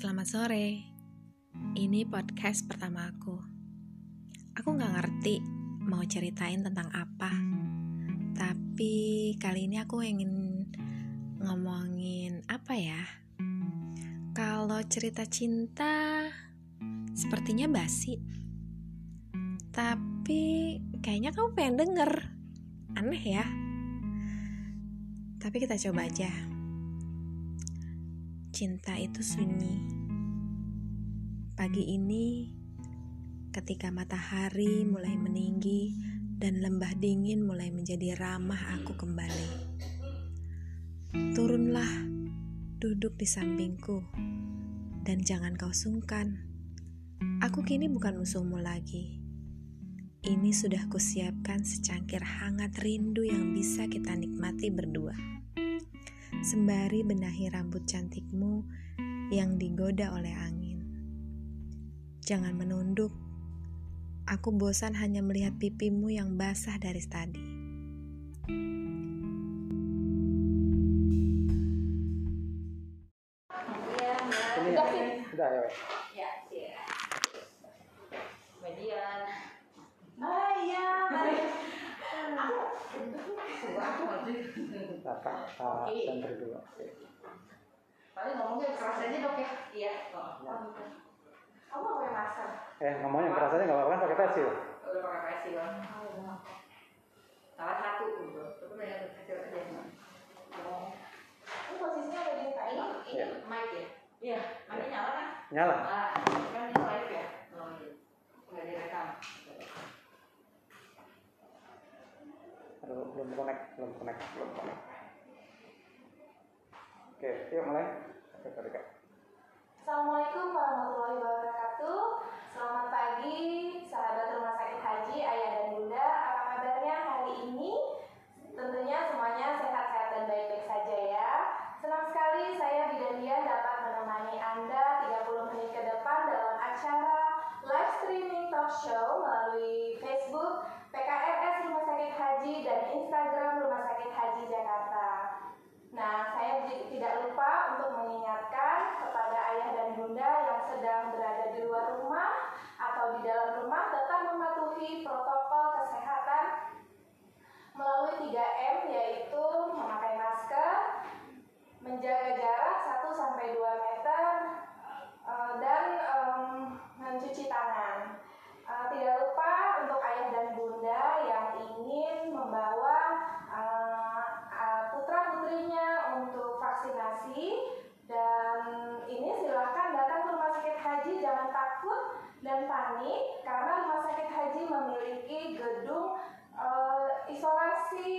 Selamat sore. Ini podcast pertama aku. Aku nggak ngerti mau ceritain tentang apa. Tapi kali ini aku ingin ngomongin apa ya? Kalau cerita cinta sepertinya basi. Tapi kayaknya kamu pengen denger. Aneh ya. Tapi kita coba aja. Cinta itu sunyi. Pagi ini, ketika matahari mulai meninggi dan lembah dingin mulai menjadi ramah aku kembali. Turunlah, duduk di sampingku, dan jangan kau sungkan. Aku kini bukan musuhmu lagi. Ini sudah kusiapkan secangkir hangat rindu yang bisa kita nikmati berdua sembari benahi rambut cantikmu yang digoda oleh angin. Jangan menunduk. Aku bosan hanya melihat pipimu yang basah dari tadi. Ya. wes. Ya, iya. Median. Ah iya, Kakak, Pak Santri dulu. Paling ngomongnya keras aja dok ya. Iya. Oh, kamu mau pakai masker? Eh, ngomong yang keras aja nggak apa-apa kan pakai pensil. Udah pakai pensil kan. Salah satu tuh. Tapi yang kecil aja. Oh. Ini posisinya ada di muka ini. Ini Iya. mic ya? Iya. Mic nyala kan? Nyala. Ah, kan ini live ya? Oh iya. Nggak direkam. Aduh, belum connect, belum connect, belum connect. Oke, yuk mulai. Assalamualaikum warahmatullahi wabarakatuh. Selamat pagi, sahabat Rumah Sakit Haji, Ayah dan Bunda. Apa kabarnya hari ini? Tentunya semuanya sehat-sehat dan baik-baik saja ya. Senang sekali saya Bidandia dapat menemani Anda 30 menit ke depan dalam acara live streaming talk show melalui Facebook PKRS Rumah Sakit Haji dan Instagram Rumah Sakit Haji Jakarta. Nah, saya tidak lupa untuk mengingatkan kepada ayah dan bunda yang sedang berada di luar rumah atau di dalam rumah tetap mematuhi protokol kesehatan melalui 3M yaitu memakai masker, menjaga jarak 1 sampai 2 meter eh, dan mencuci tangan. Eh, tidak lupa untuk ayah dan bunda yang ingin membawa vaksinasi dan ini silahkan datang ke rumah sakit haji jangan takut dan panik karena rumah sakit haji memiliki gedung eh, isolasi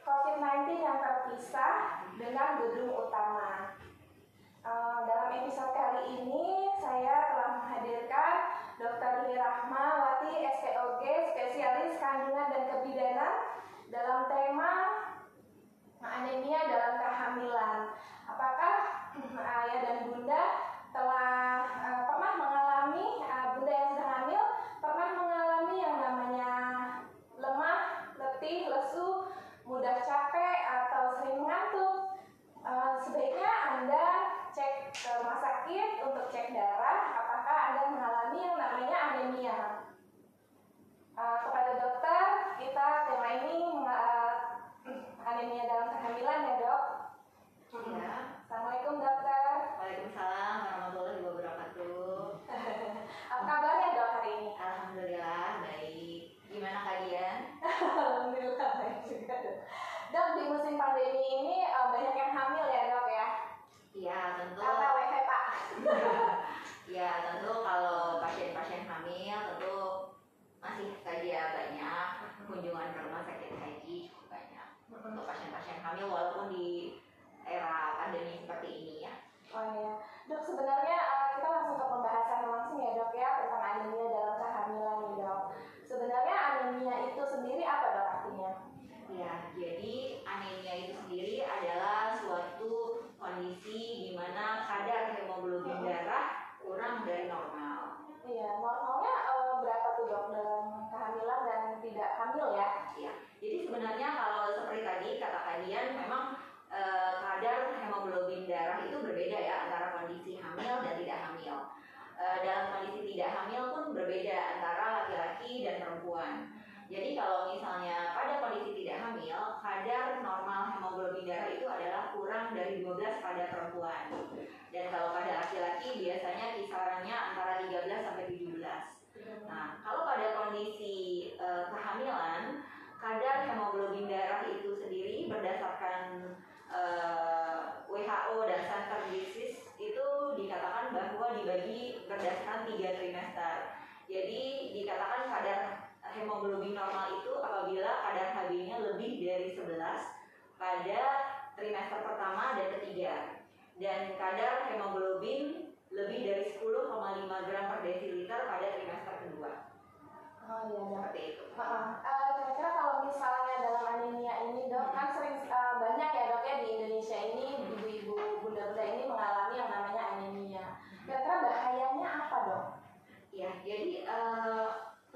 COVID-19 yang terpisah dengan gedung utama. Eh, dalam episode kali ini saya telah menghadirkan Dr. Dwi Rahmawati SPOG spesialis kandungan dan kebidanan dalam tema hemoglobin normal itu apabila kadar Hb-nya lebih dari 11 pada trimester pertama dan ketiga dan kadar hemoglobin lebih dari 10,5 gram per desiliter pada trimester kedua Oh iya dok. seperti itu. Eh, Kira-kira kalau misalnya dalam anemia ini dok kan sering eh, banyak ya dok ya di Indonesia ini ibu-ibu bunda-bunda ini mengalami yang namanya anemia. Kira-kira bahayanya apa dok? ya jadi eh,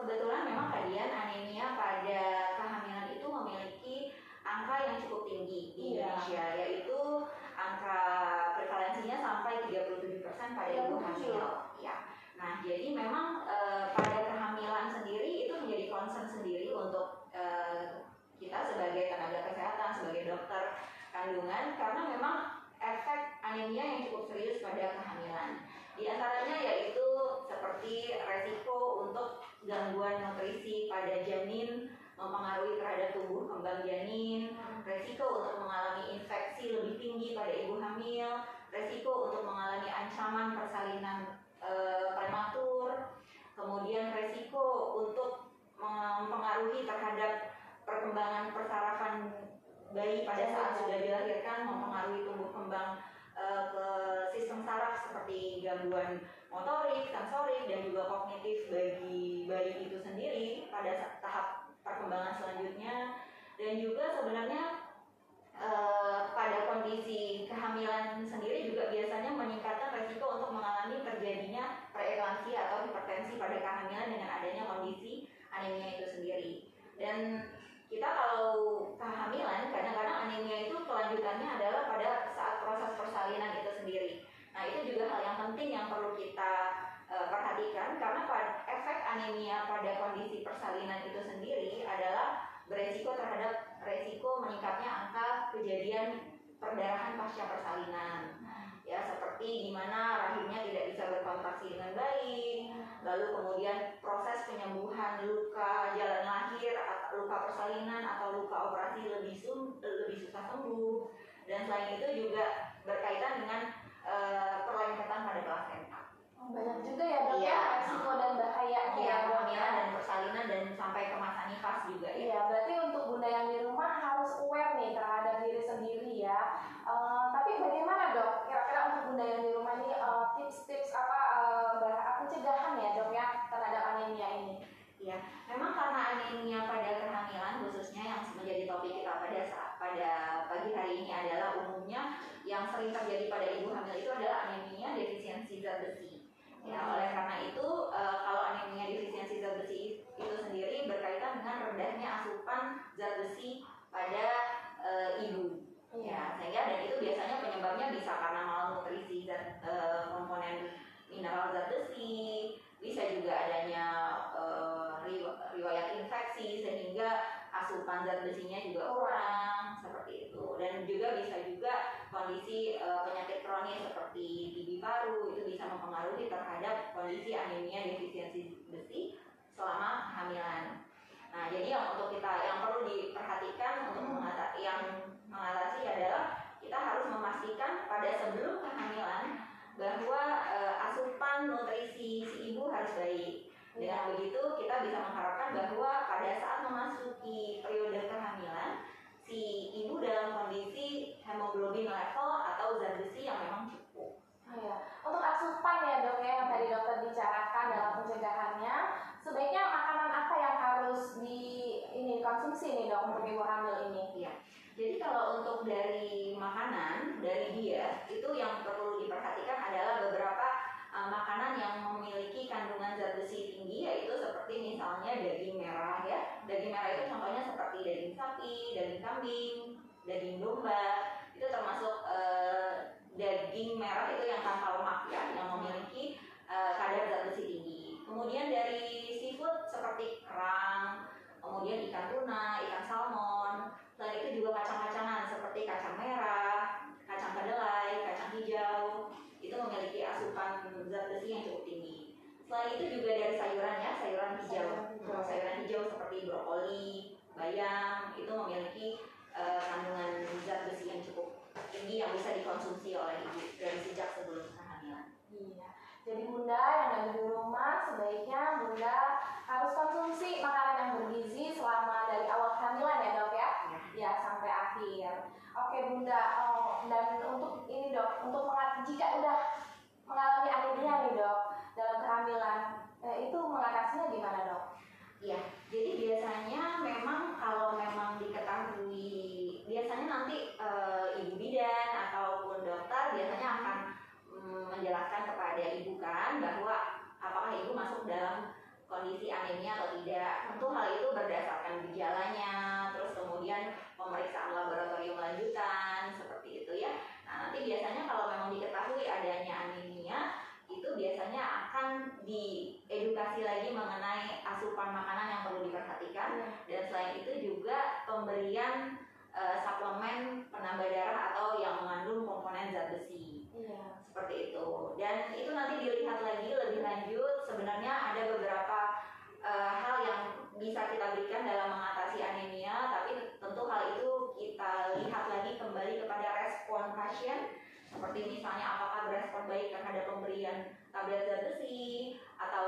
kebetulan memang kalian anemia pada kehamilan itu memiliki angka yang cukup tinggi di Iya. Indonesia yaitu angka prevalensinya sampai 37% pada ibu 37. hamil ya nah jadi memang eh, pada kehamilan sendiri itu menjadi concern sendiri untuk eh, kita sebagai tenaga kesehatan sebagai dokter kandungan karena memang efek anemia yang cukup serius pada kehamilan di antaranya yaitu seperti resiko untuk gangguan nutrisi pada janin mempengaruhi terhadap tumbuh kembang janin, resiko untuk mengalami infeksi lebih tinggi pada ibu hamil, resiko untuk mengalami ancaman persalinan eh, prematur, kemudian resiko untuk mempengaruhi terhadap perkembangan persarafan bayi pada saat sudah dilahirkan, mempengaruhi tumbuh kembang eh, ke sistem saraf seperti gangguan motorik, sensorik, dan juga kognitif bagi bayi itu sendiri pada tahap perkembangan selanjutnya. Dan juga sebenarnya eh, pada kondisi kehamilan sendiri juga biasanya meningkatkan resiko untuk mengalami terjadinya preeklamsia atau hipertensi pada kehamilan dengan adanya kondisi anemia itu sendiri. Dan kita kalau kehamilan kadang-kadang anemia itu kelanjutannya adalah pada saat proses persalinan itu sendiri. Nah itu juga hal yang penting yang perlu kita eh, perhatikan karena pad- efek anemia pada kondisi persalinan itu sendiri adalah beresiko terhadap resiko meningkatnya angka kejadian perdarahan pasca persalinan. Ya seperti di mana rahimnya tidak bisa berkontraksi dengan baik, lalu kemudian proses penyembuhan luka jalan lahir luka persalinan atau luka operasi lebih sum, lebih susah sembuh dan selain itu juga berkaitan dengan eh, perlengketan pada plasenta. Oh, Banyak juga ya dok Iya. ya resiko dan bahayanya Iya, ya kehamilan dan persalinan dan sampai ke masa nifas juga ya. Iya, berarti untuk bunda yang di rumah harus aware nih terhadap diri sendiri ya. Eh, tapi bagaimana dok? Kira-kira untuk bunda yang di rumah ini eh, tips-tips apa bah- pencegahan ya dok ya terhadap anemia ini? Iya, memang karena anemia pada kehamilan khususnya yang menjadi topik kita pada saat pada pagi hari ini adalah umumnya yang sering terjadi pada ibu hamil itu adalah anemia defisiensi zat besi. Ya, oleh karena itu eh, kalau anemia defisiensi zat besi itu sendiri berkaitan dengan rendahnya asupan zat besi pada eh, ibu. Ya, sehingga dan itu biasanya penyebabnya bisa karena malnutrisi zat eh, komponen mineral zat besi, bisa juga adanya eh, riwa- riwayat infeksi sehingga asupan zat besinya juga kurang seperti itu dan juga bisa juga kondisi eh, penyakit kronis seperti TB paru itu bisa mempengaruhi terhadap kondisi anemia defisiensi besi selama kehamilan. Nah, jadi yang untuk kita yang perlu diperhatikan untuk mengatasi yang mengatasi adalah kita harus memastikan pada sebelum kehamilan bahwa eh, asupan nutrisi si ibu harus baik. Dengan begitu kita bisa mengharapkan bahwa pada saat memasuki periode kehamilan si ibu dalam kondisi hemoglobin level atau zat besi yang memang cukup. Oh, iya. Untuk asupan ya dok ya yang tadi dokter bicarakan dalam pencegahannya, sebaiknya makanan apa yang harus di ini konsumsi nih dok untuk ibu hamil ini? Iya. Jadi kalau untuk dari makanan, dari diet itu yang perlu diperhatikan adalah beberapa uh, makanan yang memiliki kandungan zat besi tinggi yaitu seperti misalnya daging merah ya. Daging merah itu contohnya seperti daging sapi, daging kambing, daging domba. Itu termasuk uh, daging merah itu yang tanpa lemak ya, yang memiliki uh, kadar zat besi tinggi. Kemudian dari seafood seperti kerang, kemudian itu memiliki uh, kandungan zat besi yang cukup tinggi yang bisa dikonsumsi oleh ibu dari sejak sebelum kehamilan. Iya. Jadi bunda yang ada di rumah sebaiknya bunda harus konsumsi makanan yang bergizi selama dari awal kehamilan ya dok ya, Ya. ya sampai akhir. Oke bunda, oh, dan untuk ini dok, untuk mengat jika udah mengalami anemia nih dok dalam kehamilan, eh, itu mengatasinya gimana dok? Iya, jadi biasanya memang kalau memang diketahui, biasanya nanti eh, ibu bidan ataupun dokter biasanya akan mm, menjelaskan kepada ibu kan bahwa apakah ibu masuk dalam kondisi anemia atau tidak. Tentu hal itu berdasarkan gejalanya, terus kemudian pemeriksaan laboratorium lanjutan seperti itu ya. Nah, nanti biasanya kalau memang diketahui adanya anemia, itu biasanya akan diedukasi lagi mengenai asupan makanan yang perlu diperhatikan dan selain itu juga pemberian eh, suplemen penambah darah atau yang mengandung komponen zat besi Iya. seperti itu dan itu nanti dilihat lagi lebih lanjut sebenarnya ada beberapa eh, hal yang bisa kita berikan dalam mengatasi anemia tapi tentu hal itu kita lihat lagi kembali kepada respon pasien seperti misalnya apakah berespon baik terhadap pemberian tablet zat besi atau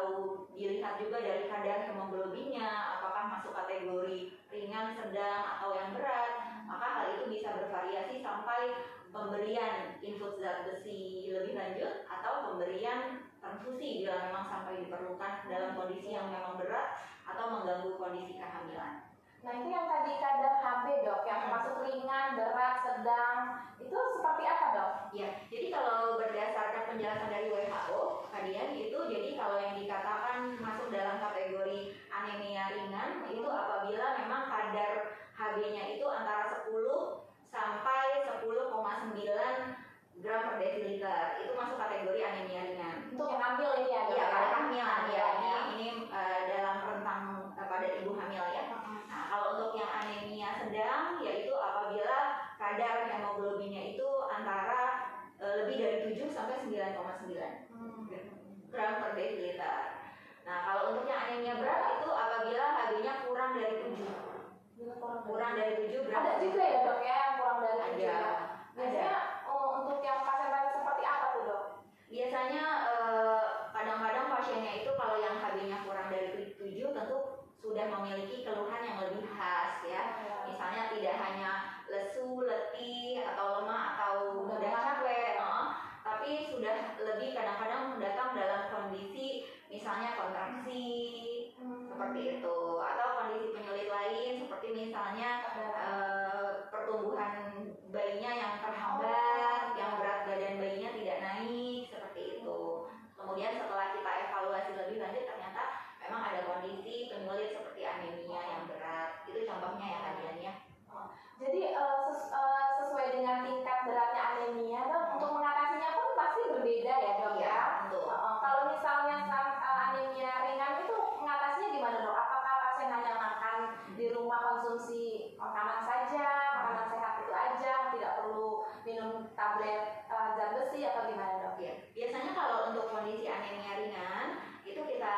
dilihat juga dari kadar hemoglobinnya apakah masuk kategori ringan, sedang atau yang berat maka hal itu bisa bervariasi sampai pemberian infus zat besi lebih lanjut atau pemberian transfusi bila memang sampai diperlukan dalam kondisi yang memang berat atau mengganggu kondisi kehamilan. Nah itu yang tadi kadar HB dok, yang termasuk ringan, berat, sedang, itu seperti apa dok? Ya, jadi kalau berdasarkan penjelasan dari WHO, kalian itu jadi kalau yang dikatakan masuk dalam kategori anemia ringan itu apabila memang kadar HB-nya itu antara 10 sampai 10,9 gram per desiliter. Itu masuk kategori anemia ringan. Untuk yang hamil ini ya dok? Iya, ya? pada kehamilan ya. ya. Ini, ini eh, dalam rentang eh, pada ibu hamil ya. Nah, kalau untuk yang anemia sedang yaitu apabila kadar hemoglobinnya itu antara eh, lebih dari 7 sampai 9,9 Hmm. Per desiliter. Nah, kalau untuk yang anemia berat itu apabila HB-nya kurang dari 7. Gila, kurang dari 7 gram. Ada juga ya dok ya yang kurang dari Ada. tujuh ya? Biasanya oh, untuk yang pasien-pasien seperti apa tuh dok? Biasanya eh, kadang-kadang pasiennya itu kalau yang HB-nya kurang dari 7 tentu sudah memiliki keluhan yang lebih khas ya. Misalnya tidak hanya lesu, letih atau lemah atau Mudah mudah mati. capek, eh, tapi sudah lebih kadang-kadang datang dalam kondisi misalnya kontraksi Hmm. seperti itu atau kondisi penyulit lain seperti misalnya eh, pertumbuhan bayinya yang terhambat, yang berat badan bayinya tidak naik seperti itu. Kemudian setelah kita evaluasi lebih lanjut ternyata memang ada kondisi penyulit seperti anemia yang berat. Itu contohnya ya kalian ya. Jadi eh, ses- eh, sesuai dengan tingkat beratnya anemia dok, untuk mengatasinya pun pasti berbeda ya dok ya? Iya, tentu. Uh, kalau misalnya sam- uh, anemia ringan itu mengatasinya gimana dok? Apakah pasien hanya makan di rumah konsumsi makanan saja, makanan sehat itu aja, tidak perlu minum tablet uh, zat besi atau gimana dok? Iya. Biasanya kalau untuk kondisi anemia ringan itu kita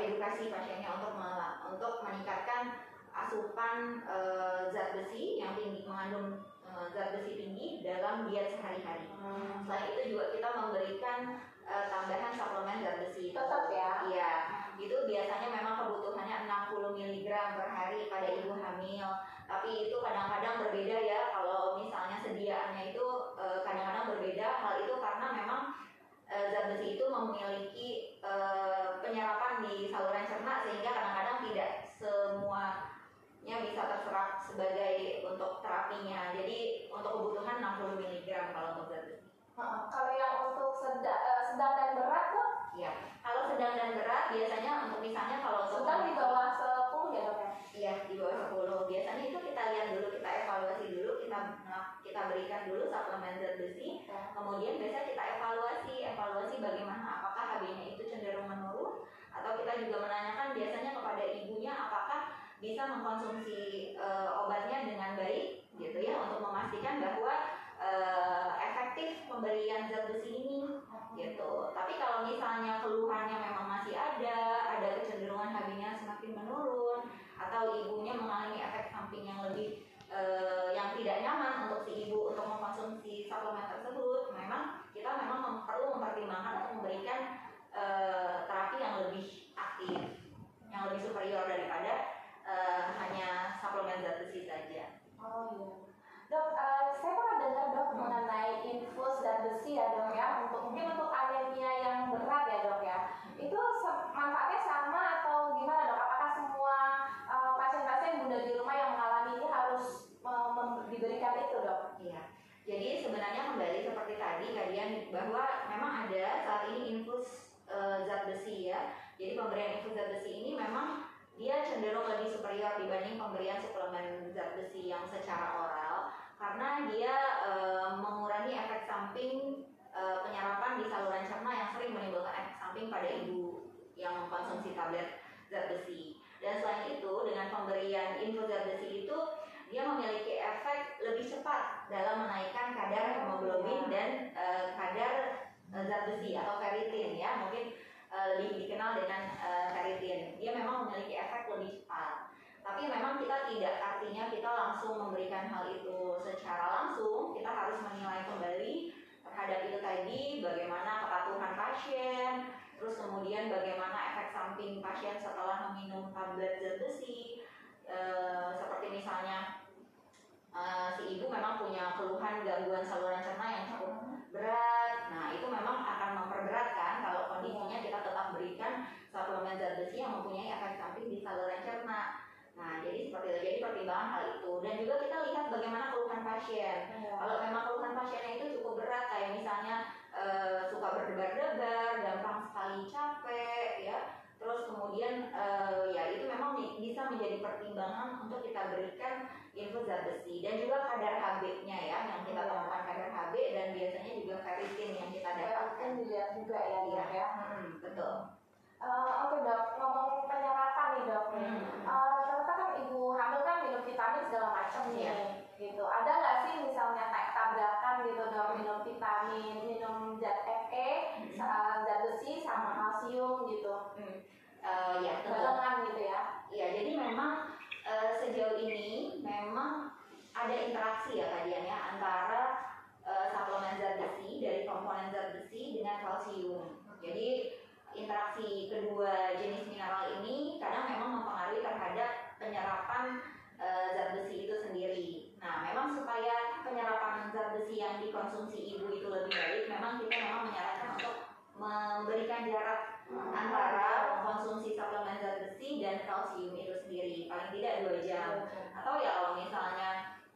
edukasi pasiennya untuk untuk meningkatkan asupan eh, zat besi yang tinggi mengandung eh, zat besi tinggi dalam diet sehari-hari. Selain itu juga kita memberikan eh, tambahan suplemen zat besi. Tetap ya? Iya, itu biasanya memang kebutuhannya 60 mg per hari pada ibu hamil. Tapi itu kadang-kadang berbeda ya kalau misalnya sediaannya itu bisa mengkonsumsi uh, obatnya dengan baik gitu ya untuk memastikan bahwa uh, efektif pemberian zat besi ini gitu. Tapi kalau misalnya keluhannya memang masih ada, ada kecenderungan HB-nya semakin menurun atau ibunya mengalami efek samping yang lebih uh, yang tidak nyaman untuk si ibu untuk mengkonsumsi suplemen tersebut, memang kita memang perlu memper memang dia cenderung lebih superior dibanding pemberian suplemen zat besi yang secara oral karena dia eh, mengurangi efek samping eh, penyerapan di saluran cerna yang sering menimbulkan efek samping pada ibu yang mengkonsumsi tablet zat besi. Dan selain itu dengan pemberian infus zat besi itu dia memiliki efek lebih cepat dalam menaikkan kadar hemoglobin dan eh, kadar zat besi atau ferritin ya mungkin eh, lebih dikenal dengan ferritin dia memang memiliki efek lebih cepat. Tapi memang kita tidak artinya kita langsung memberikan hal itu secara langsung kita harus menilai kembali terhadap itu tadi bagaimana kepatuhan pasien terus kemudian bagaimana efek samping pasien setelah meminum tablet zat besi. Eh, seperti misalnya eh, si ibu memang punya keluhan gangguan saluran cerna yang cukup berat. Nah, itu memang akan memperberatkan kalau kondisinya kita tetap berikan suplemen zat besi yang mempunyai efek samping di saluran cerna. Nah, jadi seperti itu. Jadi pertimbangan hal itu. Dan juga kita lihat bagaimana keluhan pasien. Kalau memang keluhan pasiennya itu cukup berat, kayak misalnya eh, suka berdebar-debar, gampang sekali capek, ya. Terus kemudian eh, ya itu memang bi- bisa menjadi pertimbangan untuk kita berikan infus zat besi dan juga kadar HB-nya ya yang kita Iya. temukan kadar HB dan biasanya juga ferritin yang kita dapatkan. Kan dilihat juga ya Iya. dok ya. Hmm, betul. Eh, Oke dok, ngomong penyerapan nih dok. Hmm. Eh, Rata-rata kan ibu hamil kan minum vitamin segala macam nih, Iya. gitu. Ada nggak sih misalnya tabrakan gitu dok, minum vitamin, minum zat Fe, sa- zat besi sama kalsium gitu, Hmm. Eh, ya barengan gitu ya? Ya, jadi memang eh, sejauh ini memang ada interaksi ya kalian ya antara eh, suplemen zat besi dari komponen zat besi dengan kalsium. Jadi interaksi kedua jenis mineral ini kadang memang mempengaruhi terhadap penyerapan eh, zat besi itu sendiri. Nah, memang supaya penyerapan zat besi yang dikonsumsi ibu itu lebih baik, memang kita memang menyarankan untuk memberikan jarak antara konsumsi suplemen zat besi dan kalsium itu sendiri. Paling tidak dua jam. Atau ya kalau misalnya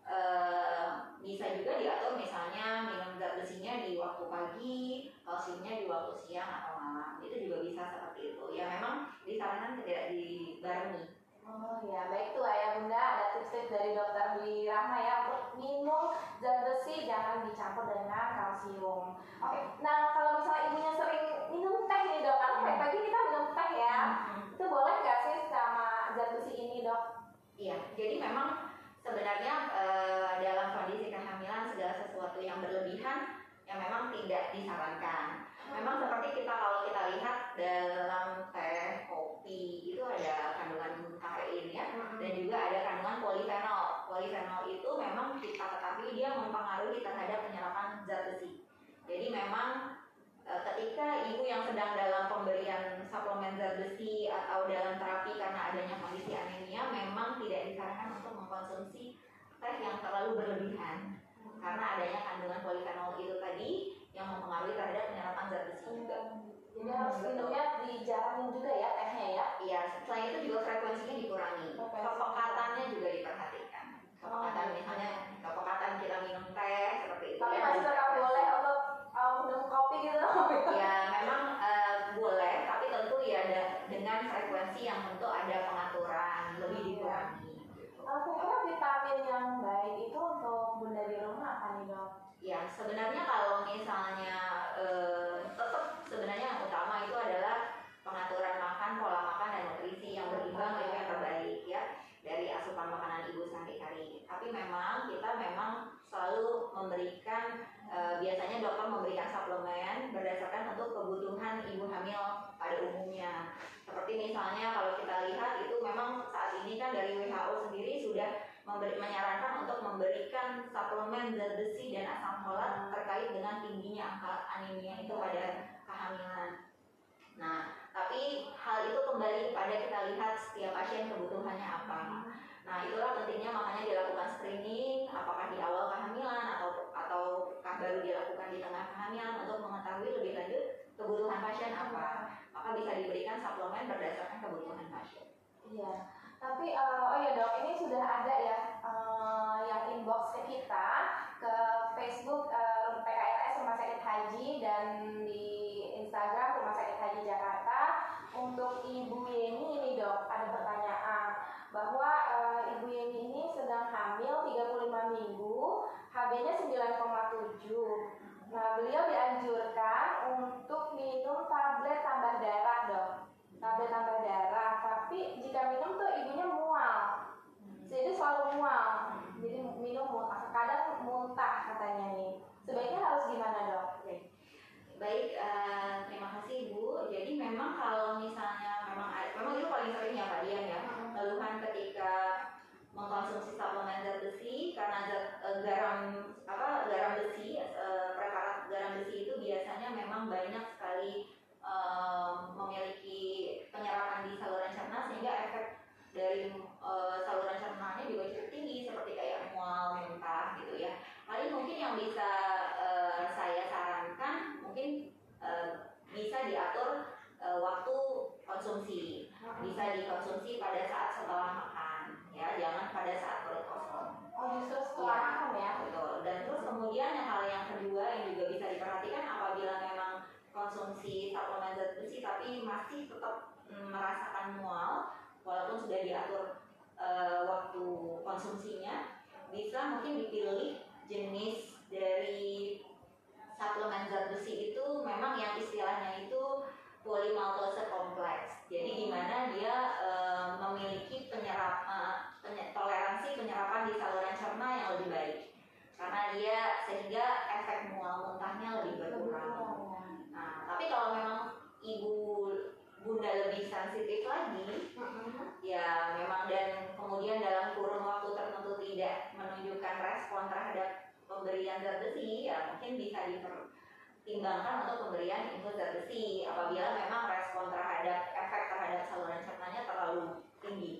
eh, bisa juga diatur misalnya minum zat besinya di waktu pagi kalsiumnya di waktu siang atau malam itu juga bisa seperti itu. Ya memang disarankan tidak dibarengi. Oh ya, baik tuh ayah bunda. Ada tips-tips dari dokter Dwi Rahma ya untuk minum zat besi jangan dicampur dengan kalsium. Oke, nah kalau misalnya ibunya sering minum teh nih dok, kan pagi-pagi kita minum teh ya, itu boleh nggak sih sama zat besi ini dok? Iya, jadi memang sebenarnya eh, dalam kondisi kehamilan segala sesuatu yang berlebihan yang memang tidak disarankan. Memang seperti kita kalau kita lihat dalam teh, kopi itu ada kandungan kafein ya, dan juga ada kandungan polifenol. Polifenol itu memang kita ketahui dia mempengaruhi terhadap penyerapan zat besi. Jadi memang e, ketika ibu yang sedang dalam pemberian suplemen zat besi atau dalam terapi karena adanya kondisi anemia memang tidak disarankan untuk mengkonsumsi teh yang terlalu berlebihan karena adanya kandungan polifenol itu tadi yang mempengaruhi terhadap penyerapan zat besi juga. Jadi harus minumnya dijarangin juga ya tehnya ya. Iya, selain itu juga frekuensinya dikurangi. Frekuensi. Kepekatannya juga diperhatikan. Kepekatan Oh. misalnya kepekatan kita minum teh seperti itu. Tapi ya, masih tetap boleh untuk uh, minum kopi gitu dok. Ya memang eh, boleh, tapi tentu ya da- dengan frekuensi yang tentu ada pengaturan lebih dikurangi. gitu. HB-nya 9,7. Nah, beliau dianjurkan untuk minum tablet tambah darah dong. Tablet tambah darah, tapi jika minum tuh ibunya mual. Jadi selalu mual. Jadi minum kadang muntah katanya nih. Sebaiknya harus gimana dok? Baik, uh, terima kasih Ibu. Jadi memang kalau misalnya memang memang itu paling ya mungkin bisa dipertimbangkan untuk pemberian infuser besi apabila memang respon terhadap efek terhadap saluran cernanya terlalu tinggi.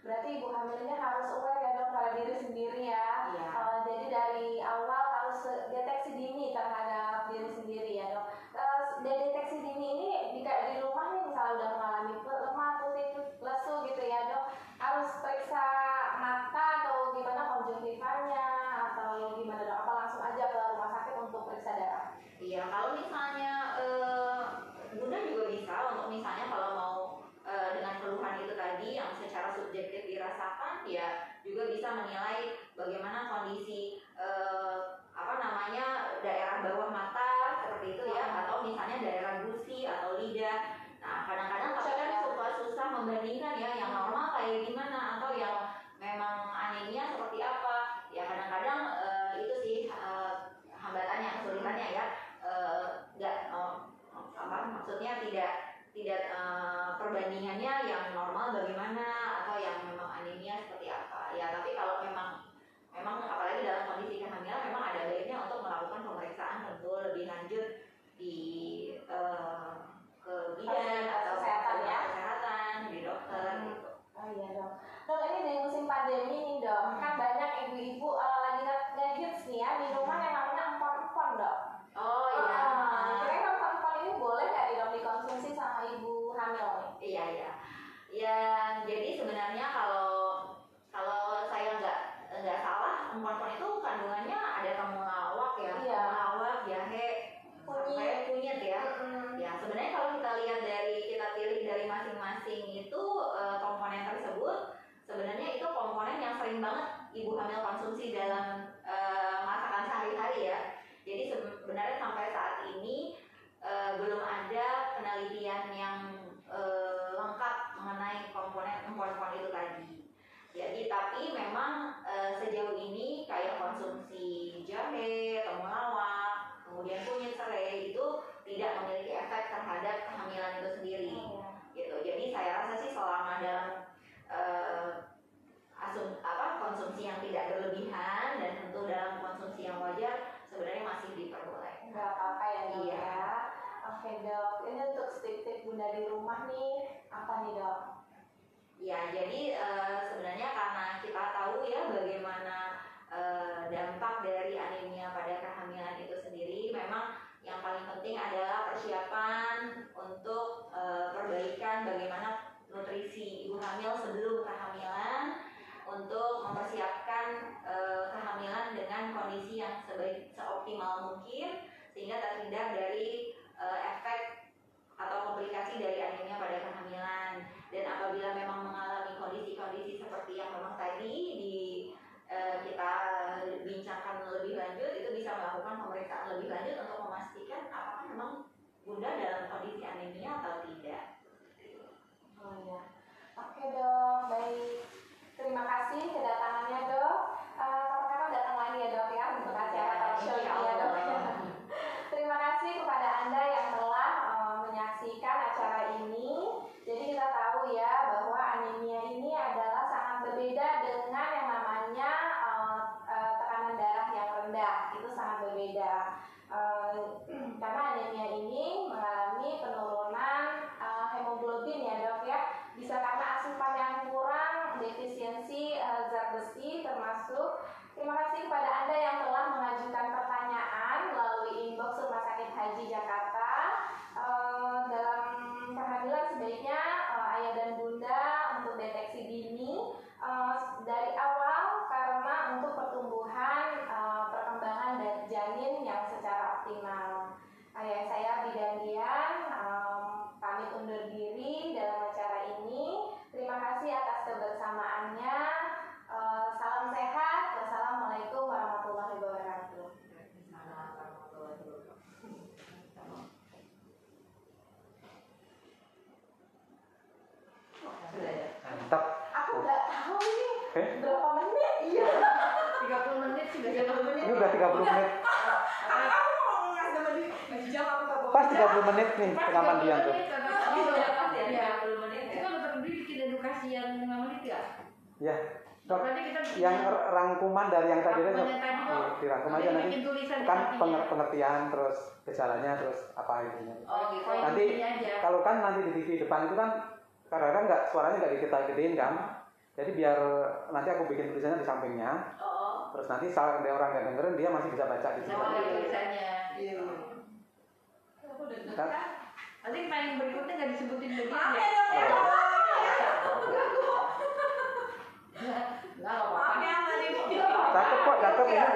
Berarti ibu hamilnya harus aware ya dong pada diri sendiri ya. Iya. Uh, jadi dari awal harus deteksi dini terhadap diri sendiri ya dok. Uh, deteksi dini ini jika di rumah nih misalnya udah mengalami Ibu hamil palsu 30 menit. Pas 30 menit nih rekaman dia tuh. Ya. So, yang iya. rangkuman dari yang tadi itu dirangkum aja nanti kan penger pengertian terus gejalanya terus apa intinya oh, gitu. nanti kalau kan nanti di TV depan itu kan kadang-kadang nggak suaranya nggak kita gedein kan jadi biar nanti aku bikin tulisannya di sampingnya oh terus nanti salah ada orang nggak dengerin dia masih bisa baca di situ Sama ada tulisannya. Iya. Aku udah Kan? Nanti main berikutnya nggak disebutin bagian Maaf ya? ya dok ya. Oh. Nggak, apa-apa. ya cakep kok cakep ini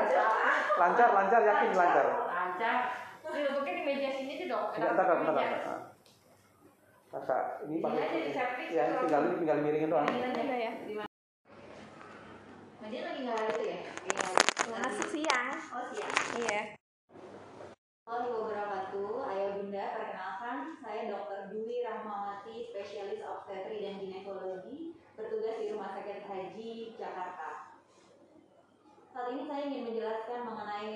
lancar lancar yakin lancar Lancar. Ini duduknya di meja sini sih dok. Enggak, ntar dok. Ah. Kakak, ini pakai aja ya tinggal ini tinggal miringin doang Ada itu ya? Iya. Masuk siang. Oh siang. Iya. Halo wabarakatuh, ayah bunda, perkenalkan saya Dr. Dwi Rahmawati, spesialis obstetri dan ginekologi, bertugas di Rumah Sakit Haji Jakarta. Saat ini saya ingin menjelaskan mengenai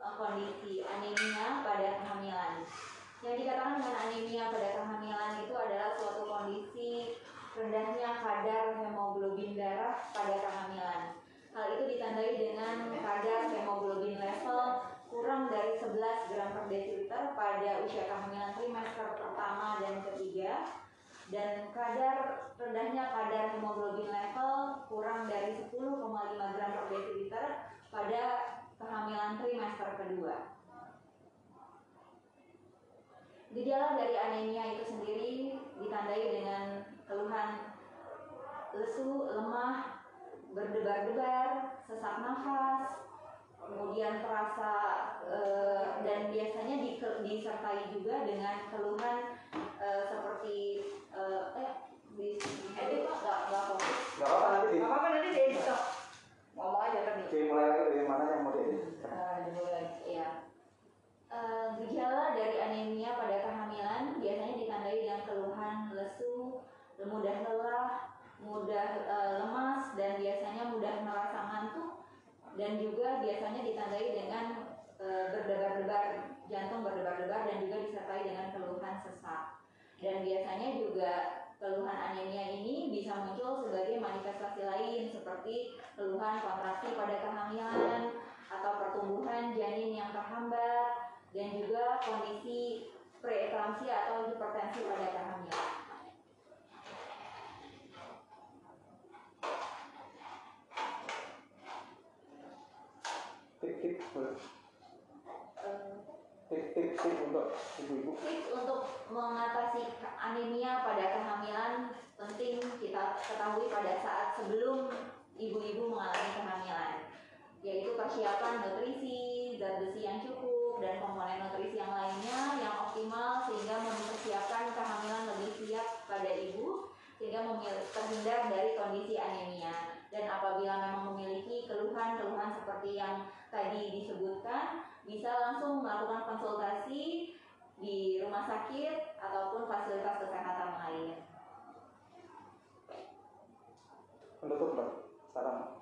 eh, kondisi anemia pada kehamilan. Yang dikatakan dengan anemia pada kehamilan itu adalah suatu kondisi rendahnya kadar hemoglobin darah pada kehamilan. Hal itu ditandai dengan kadar hemoglobin level kurang dari 11 gram per desiliter pada usia kehamilan trimester pertama dan ketiga dan kadar rendahnya kadar hemoglobin level kurang dari 10,5 gram per desiliter pada kehamilan trimester kedua. Gejala dari anemia itu sendiri ditandai dengan keluhan lesu, lemah, berdebar-debar, sesak nafas, kemudian terasa eh, dan biasanya di- disertai juga dengan keluhan eh, seperti eh, eh di edit kok nggak nggak fokus nggak apa-apa nanti di Nggak apa-apa nanti dia edit dok. Ngomong aja tadi. dimulai lagi dari mana yang mau diedit Eh, dimulai ya gejala dari anemia pada kehamilan biasanya ditandai dengan keluhan lesu, mudah lelah, mudah eh, lemas dan biasanya mudah merasa ngantuk dan juga biasanya ditandai dengan eh, berdebar-debar jantung berdebar-debar dan juga disertai dengan keluhan sesak dan biasanya juga keluhan anemia ini bisa muncul sebagai manifestasi lain seperti keluhan kontraksi pada kehamilan atau pertumbuhan janin yang terhambat dan juga kondisi preeklamsia atau hipertensi pada kehamilan. Tip tip boleh. Eh, tip tip tip untuk ibu-ibu tips untuk mengatasi anemia pada kehamilan penting kita ketahui pada saat sebelum ibu-ibu mengalami kehamilan yaitu persiapan nutrisi, zat besi yang cukup, dan komponen nutrisi yang lainnya yang optimal sehingga mempersiapkan kehamilan lebih siap pada ibu sehingga terhindar dari kondisi anemia dan apabila memang memiliki keluhan-keluhan seperti yang tadi disebutkan bisa langsung melakukan konsultasi di rumah sakit ataupun fasilitas kesehatan lain. penutup dok salam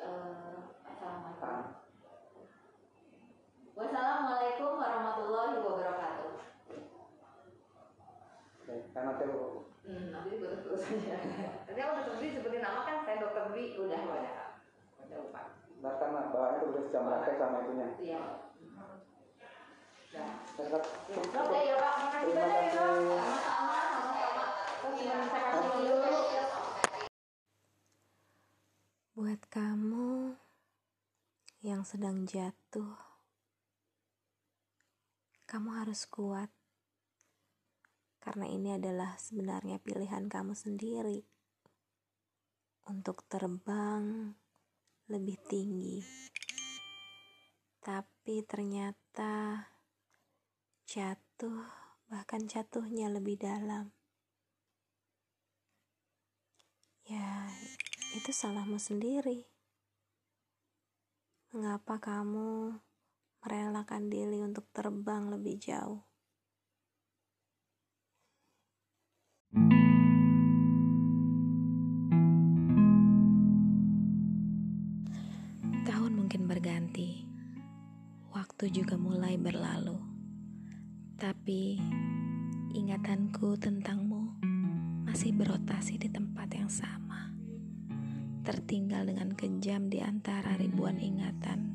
Eh, Assalamualaikum. Salam. Wassalamualaikum warahmatullahi wabarakatuh. Oke, karena Hmm, nanti terus terus aja. Nanti aku tetap Dwi sebutin nama kan saya dokter Dwi. Udah, Udah, udah. udah lupa. Ntar kan bawahnya tulis jam praktek sama itunya Iya. Oke ya Pak, makasih banyak ya Pak. Sama-sama, sama-sama. Terus saya kasih dulu. Buat kamu yang sedang jatuh, kamu harus kuat. Karena ini adalah sebenarnya pilihan kamu sendiri untuk terbang lebih tinggi. Tapi ternyata jatuh, bahkan jatuhnya lebih dalam. Ya, itu salahmu sendiri. Mengapa kamu merelakan diri untuk terbang lebih jauh? Waktu juga mulai berlalu, tapi ingatanku tentangmu masih berotasi di tempat yang sama, tertinggal dengan kejam di antara ribuan ingatan